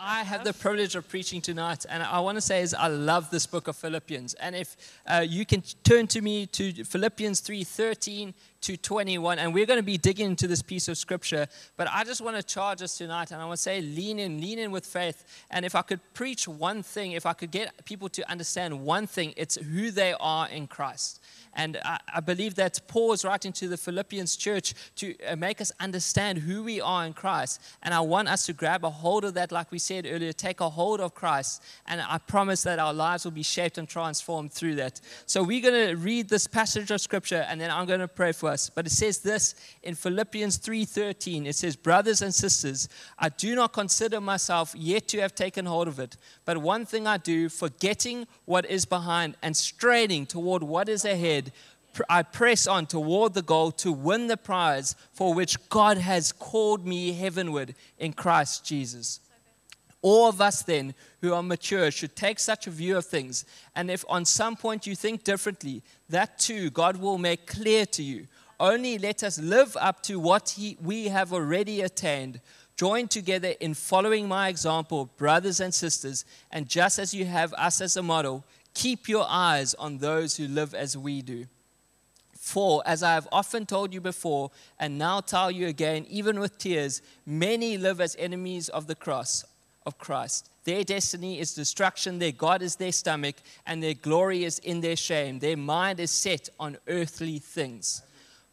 I have the privilege of preaching tonight, and I want to say is I love this book of Philippians. And if uh, you can turn to me to Philippians 3:13 to 21, and we're going to be digging into this piece of scripture. But I just want to charge us tonight, and I want to say, lean in, lean in with faith. And if I could preach one thing, if I could get people to understand one thing, it's who they are in Christ. And I, I believe that Paul is writing to the Philippians church to uh, make us understand who we are in Christ. And I want us to grab a hold of that, like we said earlier, take a hold of Christ. And I promise that our lives will be shaped and transformed through that. So we're going to read this passage of scripture, and then I'm going to pray for us. But it says this in Philippians 3:13. It says, "Brothers and sisters, I do not consider myself yet to have taken hold of it, but one thing I do, forgetting what is behind and straining toward what is ahead." I press on toward the goal to win the prize for which God has called me heavenward in Christ Jesus. All of us, then, who are mature, should take such a view of things. And if on some point you think differently, that too God will make clear to you. Only let us live up to what he, we have already attained. Join together in following my example, brothers and sisters, and just as you have us as a model, keep your eyes on those who live as we do. For, as I have often told you before, and now tell you again, even with tears, many live as enemies of the cross of Christ. Their destiny is destruction, their God is their stomach, and their glory is in their shame. Their mind is set on earthly things.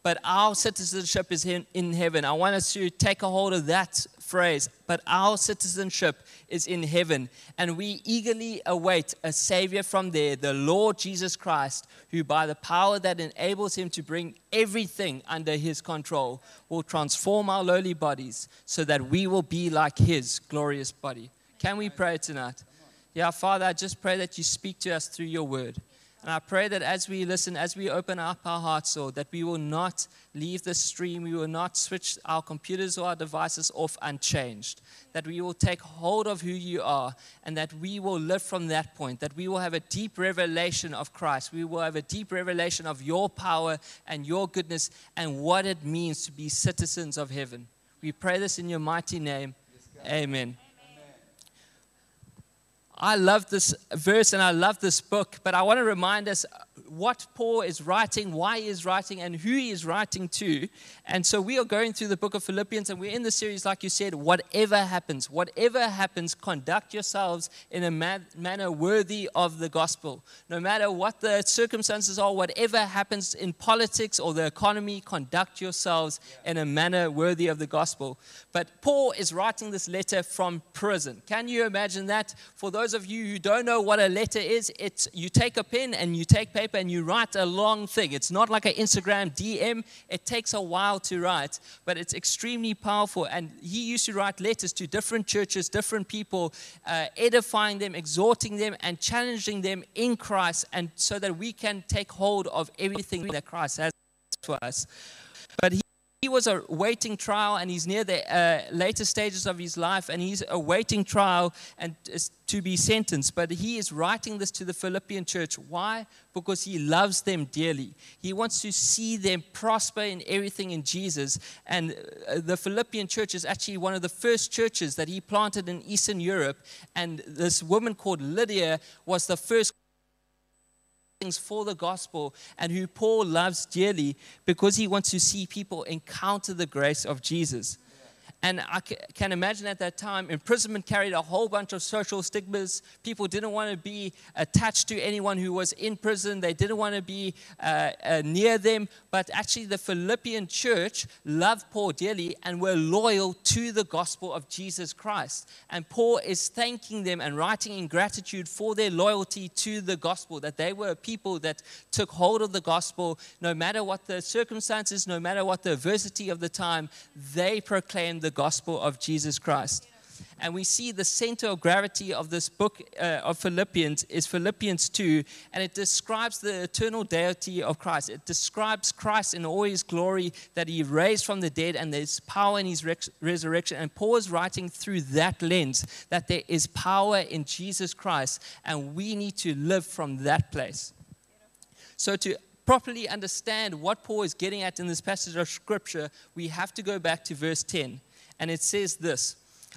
But our citizenship is in, heaven. I want us to take a hold of that phrase. But our citizenship is in heaven, and we eagerly await a Savior from there, the Lord Jesus Christ, who, by the power that enables him to bring everything under his control, will transform our lowly bodies so that we will be like his glorious body. Can we pray tonight? Yeah, Father, I just pray that you speak to us through your word. And I pray that as we listen, as we open up our hearts, Lord, that we will not leave the stream, we will not switch our computers or our devices off unchanged. That we will take hold of who you are and that we will live from that point. That we will have a deep revelation of Christ. We will have a deep revelation of your power and your goodness and what it means to be citizens of heaven. We pray this in your mighty name. Amen. I love this verse and I love this book, but I want to remind us what Paul is writing, why he is writing, and who he is writing to. And so we are going through the book of Philippians, and we're in the series, like you said, whatever happens, whatever happens, conduct yourselves in a man- manner worthy of the gospel. No matter what the circumstances are, whatever happens in politics or the economy, conduct yourselves in a manner worthy of the gospel. But Paul is writing this letter from prison. Can you imagine that? For those of you who don't know what a letter is, it's you take a pen and you take paper and you write a long thing. It's not like an Instagram DM. It takes a while to write, but it's extremely powerful. And he used to write letters to different churches, different people, uh, edifying them, exhorting them, and challenging them in Christ, and so that we can take hold of everything that Christ has for us. But he he was awaiting trial and he's near the uh, later stages of his life and he's awaiting trial and to be sentenced. But he is writing this to the philippian church. Why? Because he loves them dearly. He wants to see them prosper in everything in jesus. And uh, the philippian church is actually one of the first churches that he planted in eastern europe. And this woman called lydia was the first things for the gospel and who Paul loves dearly because he wants to see people encounter the grace of Jesus. And I can imagine at that time, imprisonment carried a whole bunch of social stigmas. People didn't want to be attached to anyone who was in prison, they didn't want to be uh, uh, near them. But actually, the Philippian church loved Paul dearly and were loyal to the gospel of Jesus Christ. And Paul is thanking them and writing in gratitude for their loyalty to the gospel, that they were people that took hold of the gospel no matter what the circumstances, no matter what the adversity of the time, they proclaimed the gospel of Jesus Christ. And we see the center of gravity of this book uh, of Philippians is Philippians 2, and it describes the eternal deity of Christ. It describes Christ in all his glory, that he raised from the dead, and there's power in his resurrection. And Paul is writing through that lens that there is power in Jesus Christ, and we need to live from that place. So, to properly understand what Paul is getting at in this passage of Scripture, we have to go back to verse 10. And it says this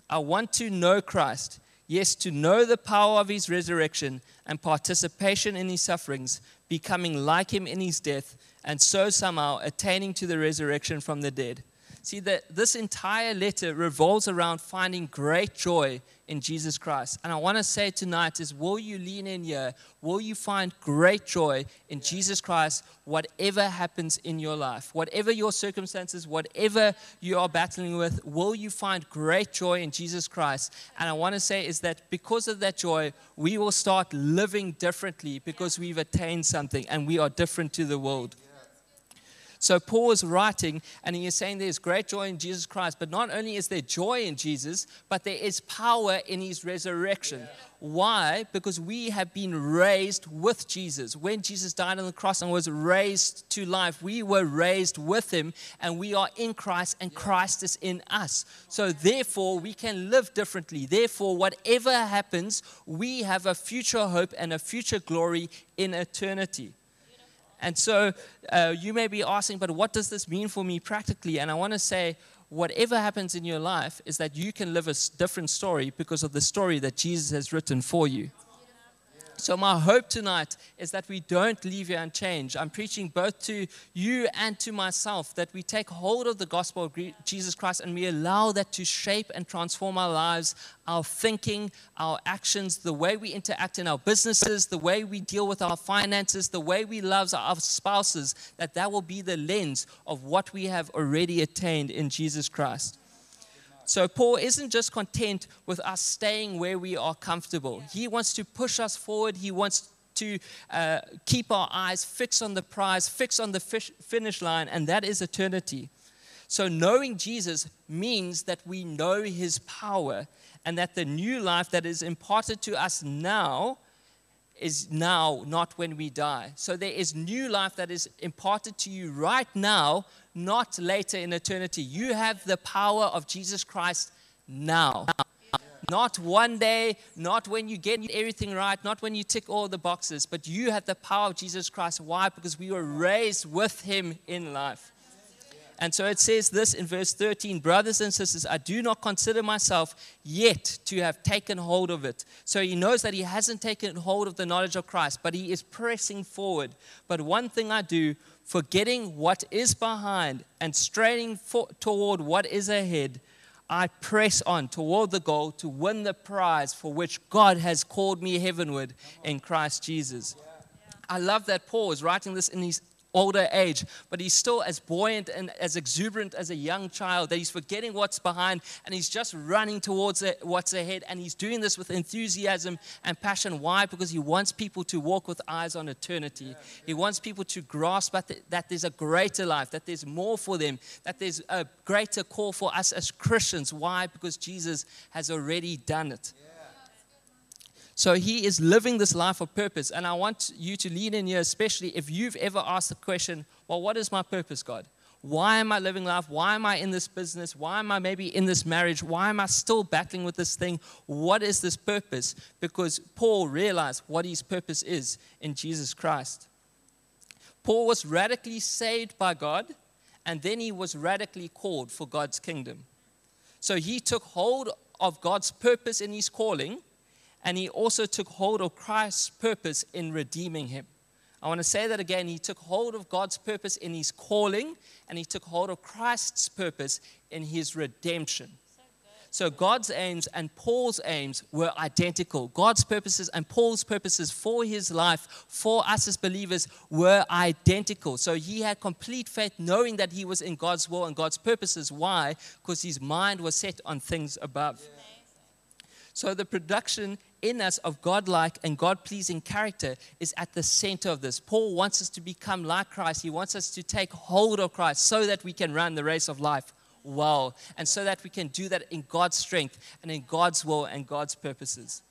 I want to know Christ. Yes, to know the power of his resurrection and participation in his sufferings, becoming like him in his death, and so somehow attaining to the resurrection from the dead. See, that this entire letter revolves around finding great joy in Jesus Christ. And I want to say tonight is will you lean in here? Will you find great joy in Jesus Christ, whatever happens in your life? Whatever your circumstances, whatever you are battling with, will you find great joy in Jesus Christ? And I want to say is that because of that joy, we will start living differently because we've attained something and we are different to the world. So Paul is writing and he is saying there's great joy in Jesus Christ, but not only is there joy in Jesus, but there is power in his resurrection. Yeah. Why? Because we have been raised with Jesus. When Jesus died on the cross and was raised to life, we were raised with him and we are in Christ and Christ is in us. So therefore, we can live differently. Therefore, whatever happens, we have a future hope and a future glory in eternity. And so uh, you may be asking, but what does this mean for me practically? And I want to say, whatever happens in your life is that you can live a different story because of the story that Jesus has written for you. So, my hope tonight is that we don't leave here unchanged. I'm preaching both to you and to myself that we take hold of the gospel of Jesus Christ and we allow that to shape and transform our lives, our thinking, our actions, the way we interact in our businesses, the way we deal with our finances, the way we love our spouses, that that will be the lens of what we have already attained in Jesus Christ. So Paul isn't just content with us staying where we are comfortable. He wants to push us forward. He wants to uh, keep our eyes fixed on the prize, fixed on the fish, finish line, and that is eternity. So, knowing Jesus means that we know his power and that the new life that is imparted to us now is now, not when we die. So, there is new life that is imparted to you right now not later in eternity. You have the power of Jesus Christ now. Not one day, not when you get everything right, not when you tick all the boxes, but you have the power of Jesus Christ. Why? Because we were raised with him in life. And so it says this in verse 13 Brothers and sisters, I do not consider myself yet to have taken hold of it. So he knows that he hasn't taken hold of the knowledge of Christ, but he is pressing forward. But one thing I do, forgetting what is behind and straining for, toward what is ahead, I press on toward the goal to win the prize for which God has called me heavenward in Christ Jesus. I love that Paul is writing this in his older age, but he's still as buoyant and as exuberant as a young child that he's forgetting what's behind and he's just running towards what's ahead. And he's doing this with enthusiasm and passion. Why? Because he wants people to walk with eyes on eternity. He wants people to grasp that, there's a greater life, that there's more for them, that there's a greater call for us as Christians. Why? Because Jesus has already done it. Yeah. So he is living this life of purpose. And I want you to lean in here, especially if you've ever asked the question, well, what is my purpose, God? Why am I living life? Why am I in this business? Why am I maybe in this marriage? Why am I still battling with this thing? What is this purpose? Because Paul realized what his purpose is in Jesus Christ. Paul was radically saved by God, and then he was radically called for God's kingdom. So he took hold of God's purpose in his calling and he also took hold of Christ's purpose in redeeming him. I want to say that again. He took hold of God's purpose in his calling, and he took hold of Christ's purpose in his redemption. So God's aims and Paul's aims were identical. God's purposes and Paul's purposes for his life, for us as believers, were identical. So he had complete faith, knowing that he was in God's will and God's purposes. Why? Because his mind was set on things above. So the production in us of godlike and God pleasing character is at the center of this. Paul wants us to become like Christ. He wants us to take hold of Christ so that we can run the race of life well and so that we can do that in God's strength and in God's will and God's purposes.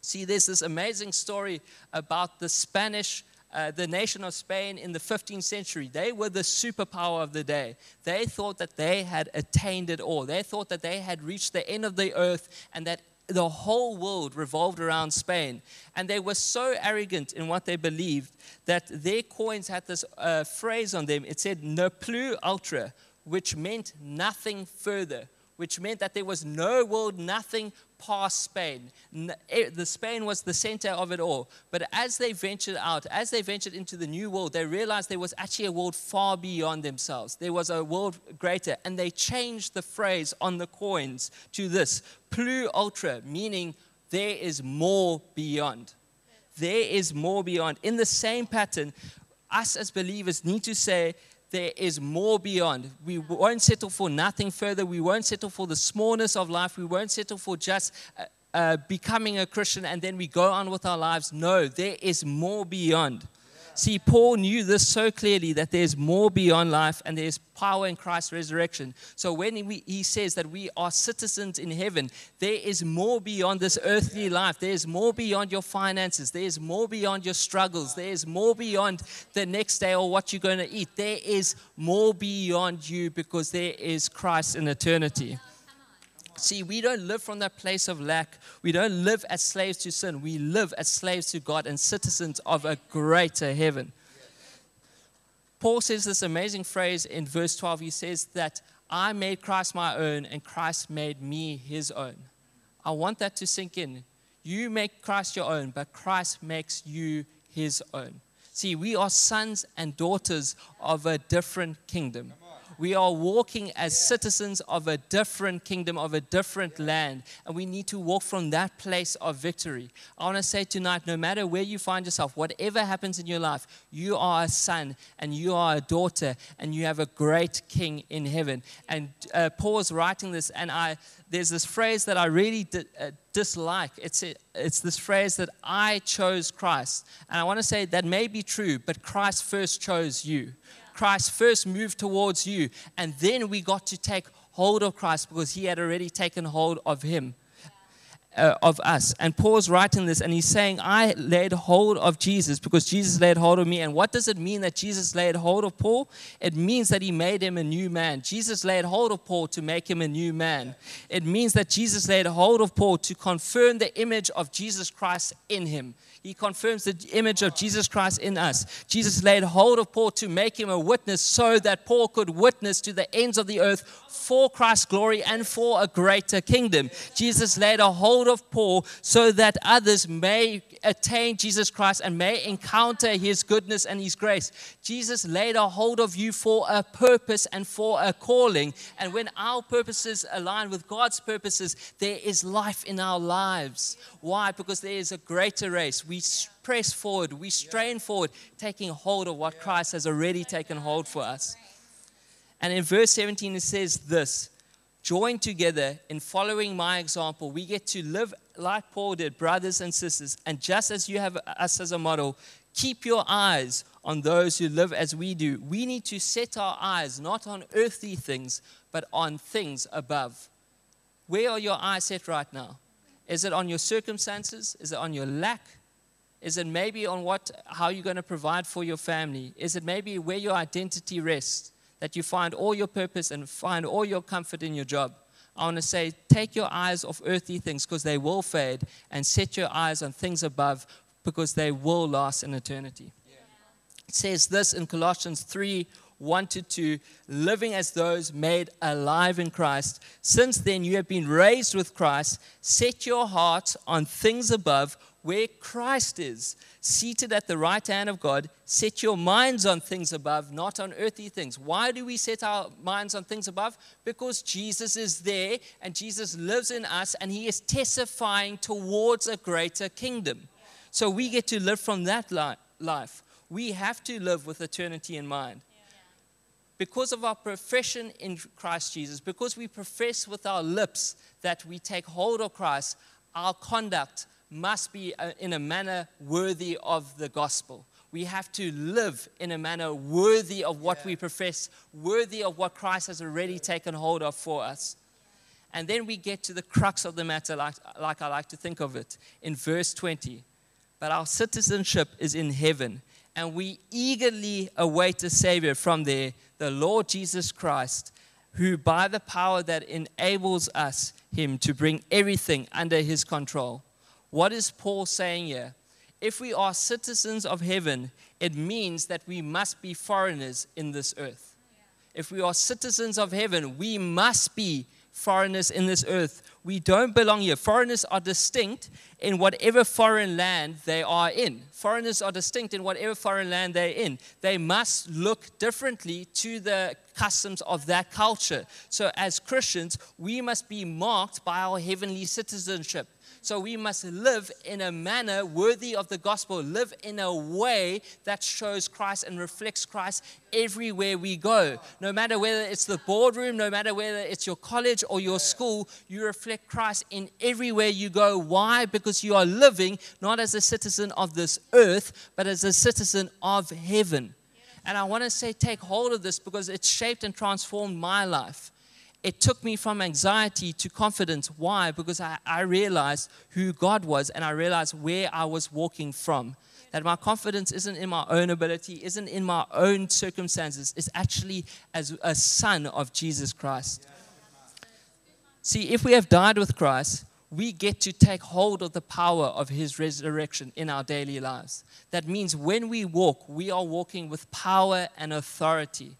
See, there's this amazing story about the Spanish. Uh, the nation of Spain in the 15th century, they were the superpower of the day. They thought that they had attained it all. They thought that they had reached the end of the earth and that the whole world revolved around Spain. And they were so arrogant in what they believed that their coins had this uh, phrase on them. It said, ne plus ultra, which meant nothing further, which meant that there was no world, nothing past Spain. The Spain was the center of it all. But as they ventured out, as they ventured into the new world, they realized there was actually a world far beyond themselves. There was a world greater. And they changed the phrase on the coins to this plus ultra, meaning there is more beyond. There is more beyond. In the same pattern, us as believers need to say, there is more beyond. We won't settle for nothing further. We won't settle for the smallness of life. We won't settle for just uh, uh, becoming a Christian and then we go on with our lives. No, there is more beyond. See, Paul knew this so clearly that there's more beyond life and there's power in Christ's resurrection. So when we, he says that we are citizens in heaven, there is more beyond this earthly life. There's more beyond your finances. There's more beyond your struggles. There's more beyond the next day or what you're going to eat. There is more beyond you because there is Christ in eternity. See, we don't live from that place of lack. We don't live as slaves to sin. We live as slaves to God and citizens of a greater heaven. Paul says this amazing phrase in verse 12. He says that I made Christ my own and Christ made me his own. I want that to sink in. You make Christ your own, but Christ makes you his own. See, we are sons and daughters of a different kingdom. We are walking as citizens of a different kingdom, of a different land, and we need to walk from that place of victory. I want to say tonight no matter where you find yourself, whatever happens in your life, you are a son and you are a daughter, and you have a great king in heaven. And uh, Paul's writing this, and I there's this phrase that I really di- uh, dislike. It's, it's this phrase that I chose Christ. And I want to say that may be true, but Christ first chose you. Christ first moved towards you, and then we got to take hold of Christ because he had already taken hold of him. Uh, of us. And Paul's writing this and he's saying, I laid hold of Jesus because Jesus laid hold of me. And what does it mean that Jesus laid hold of Paul? It means that he made him a new man. Jesus laid hold of Paul to make him a new man. It means that Jesus laid hold of Paul to confirm the image of Jesus Christ in him. He confirms the image of Jesus Christ in us. Jesus laid hold of Paul to make him a witness so that Paul could witness to the ends of the earth for Christ's glory and for a greater kingdom. Jesus laid a hold of Paul so that others may attain Jesus Christ and may encounter his goodness and his grace. Jesus laid a hold of you for a purpose and for a calling. And when our purposes align with God's purposes, there is life in our lives. Why? Because there is a greater race we press forward, we strain forward, taking hold of what Christ has already taken hold for us. And in verse 17, it says this Join together in following my example. We get to live like Paul did, brothers and sisters. And just as you have us as a model, keep your eyes on those who live as we do. We need to set our eyes not on earthly things, but on things above. Where are your eyes set right now? Is it on your circumstances? Is it on your lack? Is it maybe on what, how you're going to provide for your family? Is it maybe where your identity rests? That you find all your purpose and find all your comfort in your job? I want to say, take your eyes off earthly things because they will fade and set your eyes on things above because they will last in eternity. Yeah. It says this in Colossians 3 1 to 2, living as those made alive in Christ. Since then, you have been raised with Christ. Set your hearts on things above where Christ is, seated at the right hand of God. Set your minds on things above, not on earthly things. Why do we set our minds on things above? Because Jesus is there and Jesus lives in us and he is testifying towards a greater kingdom. So we get to live from that life. We have to live with eternity in mind. Because of our profession in Christ Jesus, because we profess with our lips that we take hold of Christ, our conduct must be uh, in a manner worthy of the gospel. We have to live in a manner worthy of what yeah. we profess, worthy of what Christ has already taken hold of for us. And then we get to the crux of the matter, like, like I like to think of it, in verse 20. But our citizenship is in heaven, and we eagerly await a Savior from there, the Lord Jesus Christ, who by the power that enables us, Him to bring everything under His control what is Paul saying here? If we are citizens of heaven, it means that we must be foreigners in this earth. If we are citizens of heaven, we must be foreigners in this earth. We don't belong here. Foreigners are distinct in whatever foreign land they are in. Foreigners are distinct in whatever foreign land they're in. They must look differently to the customs of that culture. So, as Christians, we must be marked by our heavenly citizenship. So we must live in a manner worthy of the gospel, live in a way that shows Christ and reflects Christ everywhere we go. No matter whether it's the boardroom, no matter whether it's your college or your school, you reflect Christ in everywhere you go. Why? Because you are living not as a citizen of this earth, but as a citizen of heaven. And I want to say, take hold of this because it's shaped and transformed my life it took me from anxiety to confidence. Why? Because I, I realized who God was and I realized where I was walking from. That my confidence isn't in my own ability, isn't in my own circumstances. It's actually as a son of Jesus Christ. See, if we have died with Christ, we get to take hold of the power of his resurrection in our daily lives. That means when we walk, we are walking with power and authority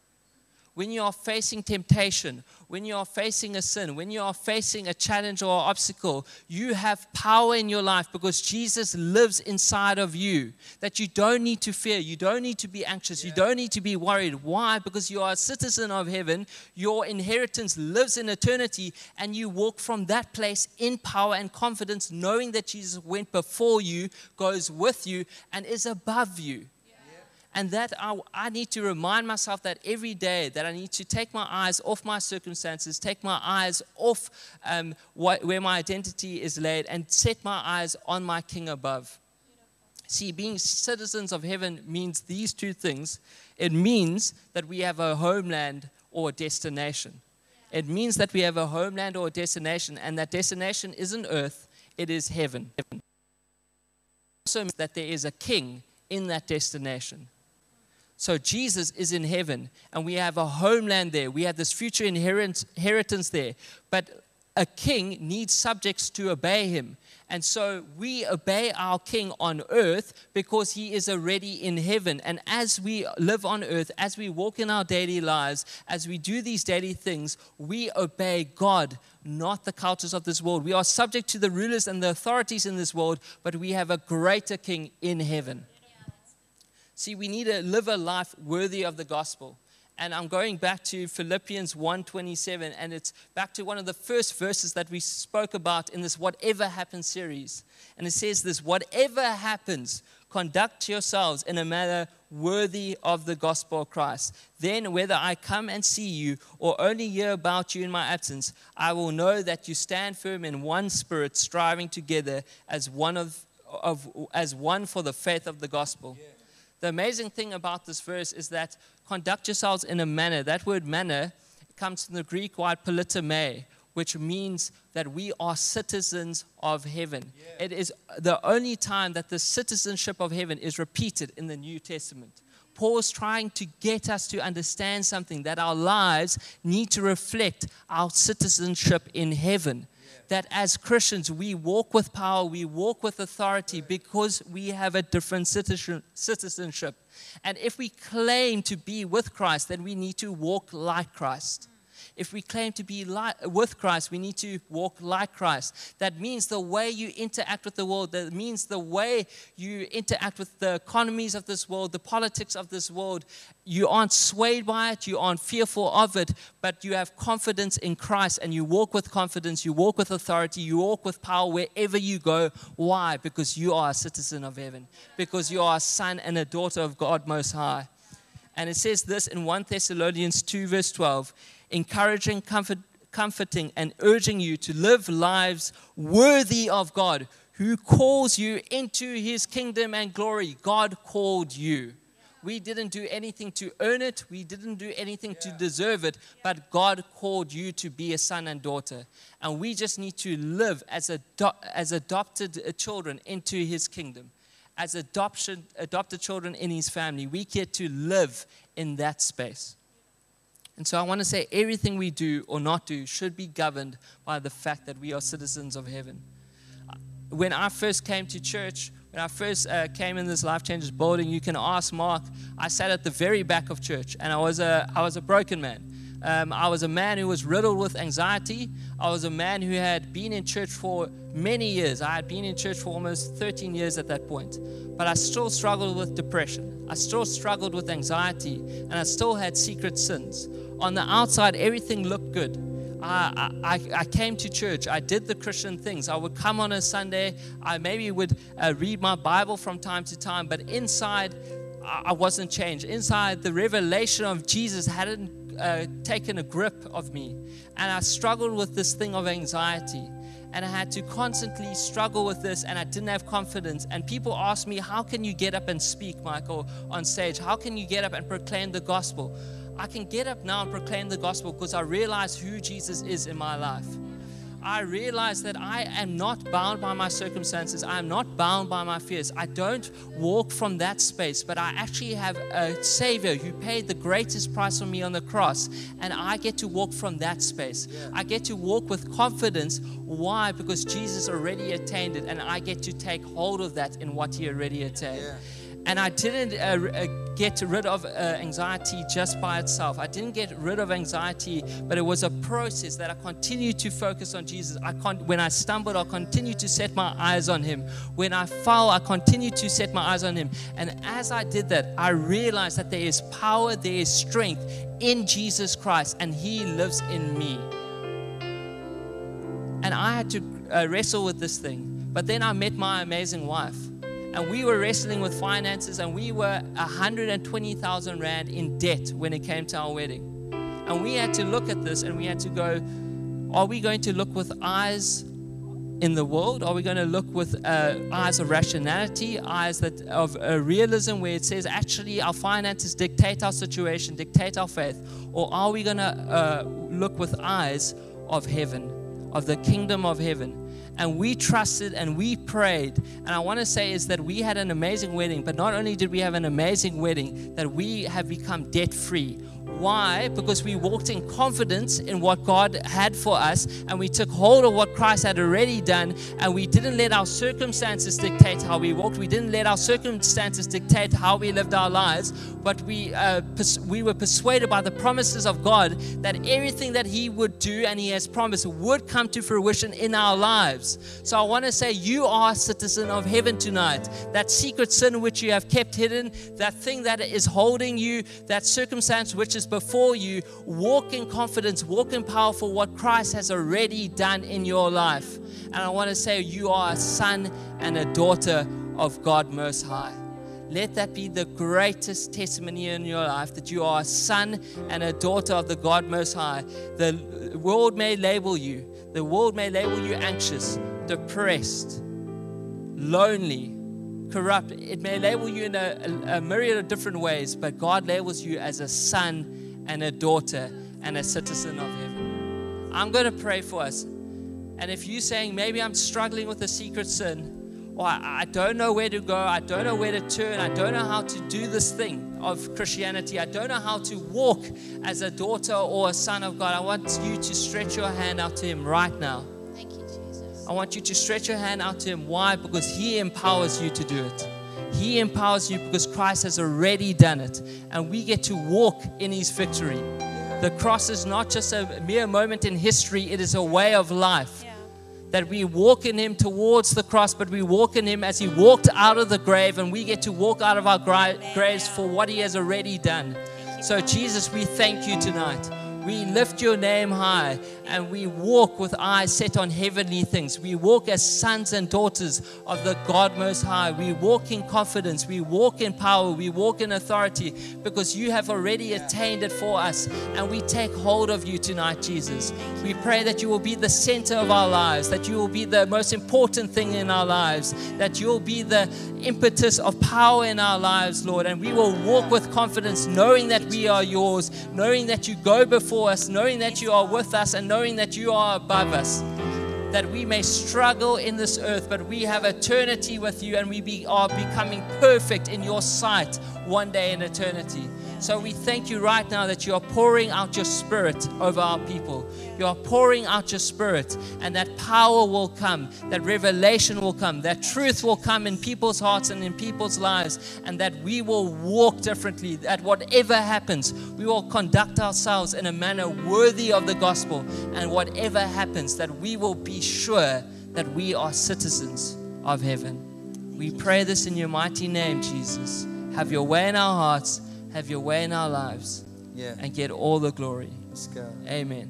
when you are facing temptation, when you are facing a sin, when you are facing a challenge or obstacle, you have power in your life because Jesus lives inside of you. That you don't need to fear, you don't need to be anxious, yeah. you don't need to be worried. Why? Because you are a citizen of heaven, your inheritance lives in eternity, and you walk from that place in power and confidence, knowing that Jesus went before you, goes with you, and is above you and that I, I, need to remind myself that every day that I need to take my eyes off my circumstances, take my eyes off um, what, where my identity is laid, and set my eyes on my King above. See, being citizens of heaven means these two things. It means that we have a homeland or a destination. It means that we have a homeland or a destination, and that destination isn't earth, it is heaven. It also means that there is a king in that destination. So Jesus is in heaven, and we have a homeland there. We have this future inheritance there. But a king needs subjects to obey him. And so we obey our king on earth because he is already in heaven. And as we live on earth, as we walk in our daily lives, as we do these daily things, we obey God, not the cultures of this world. We are subject to the rulers and the authorities in this world, but we have a greater king in heaven. See, we need to live a life worthy of the gospel. And I'm going back to Philippians 1:27 and it's back to one of the first verses that we spoke about in this whatever happens series. And it says this, whatever happens, conduct yourselves in a manner worthy of the gospel of Christ. Then, whether I come and see you or only hear about you in my absence, I will know that you stand firm in one spirit, striving together as one of, of as one for the faith of the gospel. Yeah. The amazing thing about this verse is that conduct yourselves in a manner. That word manner comes from the Greek word politome, which means that we are citizens of heaven. Yeah. It is the only time that the citizenship of heaven is repeated in the New Testament. Paul's trying to get us to understand something that our lives need to reflect our citizenship in heaven that as Christians, we walk with power, we walk with authority because we have a different citizenship. And if we claim to be with Christ, then we need to walk like Christ if we claim to be like, with Christ, we need to walk like Christ. That means the way you interact with the world, that means the way you interact with the economies of this world, the politics of this world. You aren't swayed by it, you aren't fearful of it, but you have confidence in Christ and you walk with confidence, you walk with authority, you walk with power wherever you go. Why? Because you are a citizen of heaven, because you are a son and a daughter of God Most High. And it says this in 1 Thessalonians 2, verse 12 encouraging, comfort, comforting, and urging you to live lives worthy of God who calls you into his kingdom and glory. God called you. We didn't do anything to earn it. We didn't do anything yeah. to deserve it. But God called you to be a son and daughter. And we just need to live as, ado- as adopted uh, children into his kingdom. As adoption, adopted children in his family. We get to live in that space. And so I want to say everything we do or not do should be governed by the fact that we are citizens of heaven. When I first came to church, when I first uh, came in this Life Changes building, you can ask Mark, I sat at the very back of church and I was a, I was a broken man. Um, I was a man who was riddled with anxiety. I was a man who had been in church for many years. I had been in church for almost 13 years at that point. But I still struggled with depression. I still struggled with anxiety. And I still had secret sins. On the outside, everything looked good. I, I, I, came to church. I did the Christian things. I would come on a Sunday. I maybe would uh, read my Bible from time to time, but inside, I, I wasn't changed. Inside, the revelation of Jesus hadn't uh, taken a grip of me. And I struggled with this thing of anxiety. And I had to constantly struggle with this, and I didn't have confidence. And people asked me, How can you get up and speak, Michael, on stage? How can you get up and proclaim the gospel? I can get up now and proclaim the gospel because I realize who Jesus is in my life. I realize that I am not bound by my circumstances. I am not bound by my fears. I don't walk from that space, but I actually have a Savior who paid the greatest price for me on the cross, and I get to walk from that space. Yeah. I get to walk with confidence. Why? Because Jesus already attained it, and I get to take hold of that in what He already attained. Yeah. And I didn't uh, uh, get rid of uh, anxiety just by itself. I didn't get rid of anxiety, but it was a process that I continued to focus on Jesus. I con- when I stumbled, I continued to set my eyes on Him. When I fell, I continued to set my eyes on Him. And as I did that, I realized that there is power, there is strength in Jesus Christ, and He lives in me. And I had to uh, wrestle with this thing. But then I met my amazing wife and we were wrestling with finances and we were 120,000 Rand in debt when it came to our wedding. And we had to look at this and we had to go, are we going to look with eyes in the world? Are we going to look with uh, eyes of rationality, eyes that of uh, realism, where it says actually our finances dictate our situation, dictate our faith, or are we going to uh, look with eyes of heaven, of the kingdom of heaven? And we trusted and we prayed. And I want to say is that we had an amazing wedding, but not only did we have an amazing wedding, that we have become debt free. Why? Because we walked in confidence in what God had for us and we took hold of what Christ had already done and we didn't let our circumstances dictate how we walked. We didn't let our circumstances dictate how we lived our lives, but we, uh, pers- we were persuaded by the promises of God that everything that He would do and He has promised would come to fruition in our lives. So I want to say, you are a citizen of heaven tonight. That secret sin which you have kept hidden, that thing that is holding you, that circumstance which is before you, walk in confidence, walk in power for what Christ has already done in your life. And I want to say, you are a son and a daughter of God Most High. Let that be the greatest testimony in your life that you are a son and a daughter of the God Most High. The world may label you, the world may label you anxious, depressed, lonely, corrupt. It may label you in a, a, myriad of different ways, but God labels you as a son and a daughter and a citizen of heaven. I'm going to pray for us. And if you're saying, maybe I'm struggling with a secret sin, or I, I don't know where to go, I don't know where to turn, I don't know how to do this thing of Christianity, I don't know how to walk as a daughter or a son of God, I want you to stretch your hand out to Him right now. Thank you, Jesus. I want you to stretch your hand out to Him. Why? Because He empowers you to do it. He empowers you because Christ has already done it. And we get to walk in His victory. The cross is not just a mere moment in history, it is a way of life. Yeah. That we walk in Him towards the cross, but we walk in Him as He walked out of the grave, and we get to walk out of our gra- graves for what He has already done. So, Jesus, we thank you tonight. We lift your name high and we walk with eyes set on heavenly things. We walk as sons and daughters of the God Most High. We walk in confidence. We walk in power. We walk in authority because you have already attained it for us. And we take hold of you tonight, Jesus. We pray that you will be the center of our lives, that you will be the most important thing in our lives, that you will be the impetus of power in our lives, Lord. And we will walk with confidence, knowing that we are yours, knowing that you go before us, knowing that you are with us and knowing that you are above us. That we may struggle in this earth, but we have eternity with you and we be, are becoming perfect in your sight one day in eternity. So we thank you right now that you are pouring out your spirit over our people. You are pouring out your spirit, and that power will come, that revelation will come, that truth will come in people's hearts and in people's lives, and that we will walk differently. That whatever happens, we will conduct ourselves in a manner worthy of the gospel, and whatever happens, that we will be sure that we are citizens of heaven. We pray this in your mighty name, Jesus. Have your way in our hearts, have your way in our lives, Yeah. and get all the glory. Amen.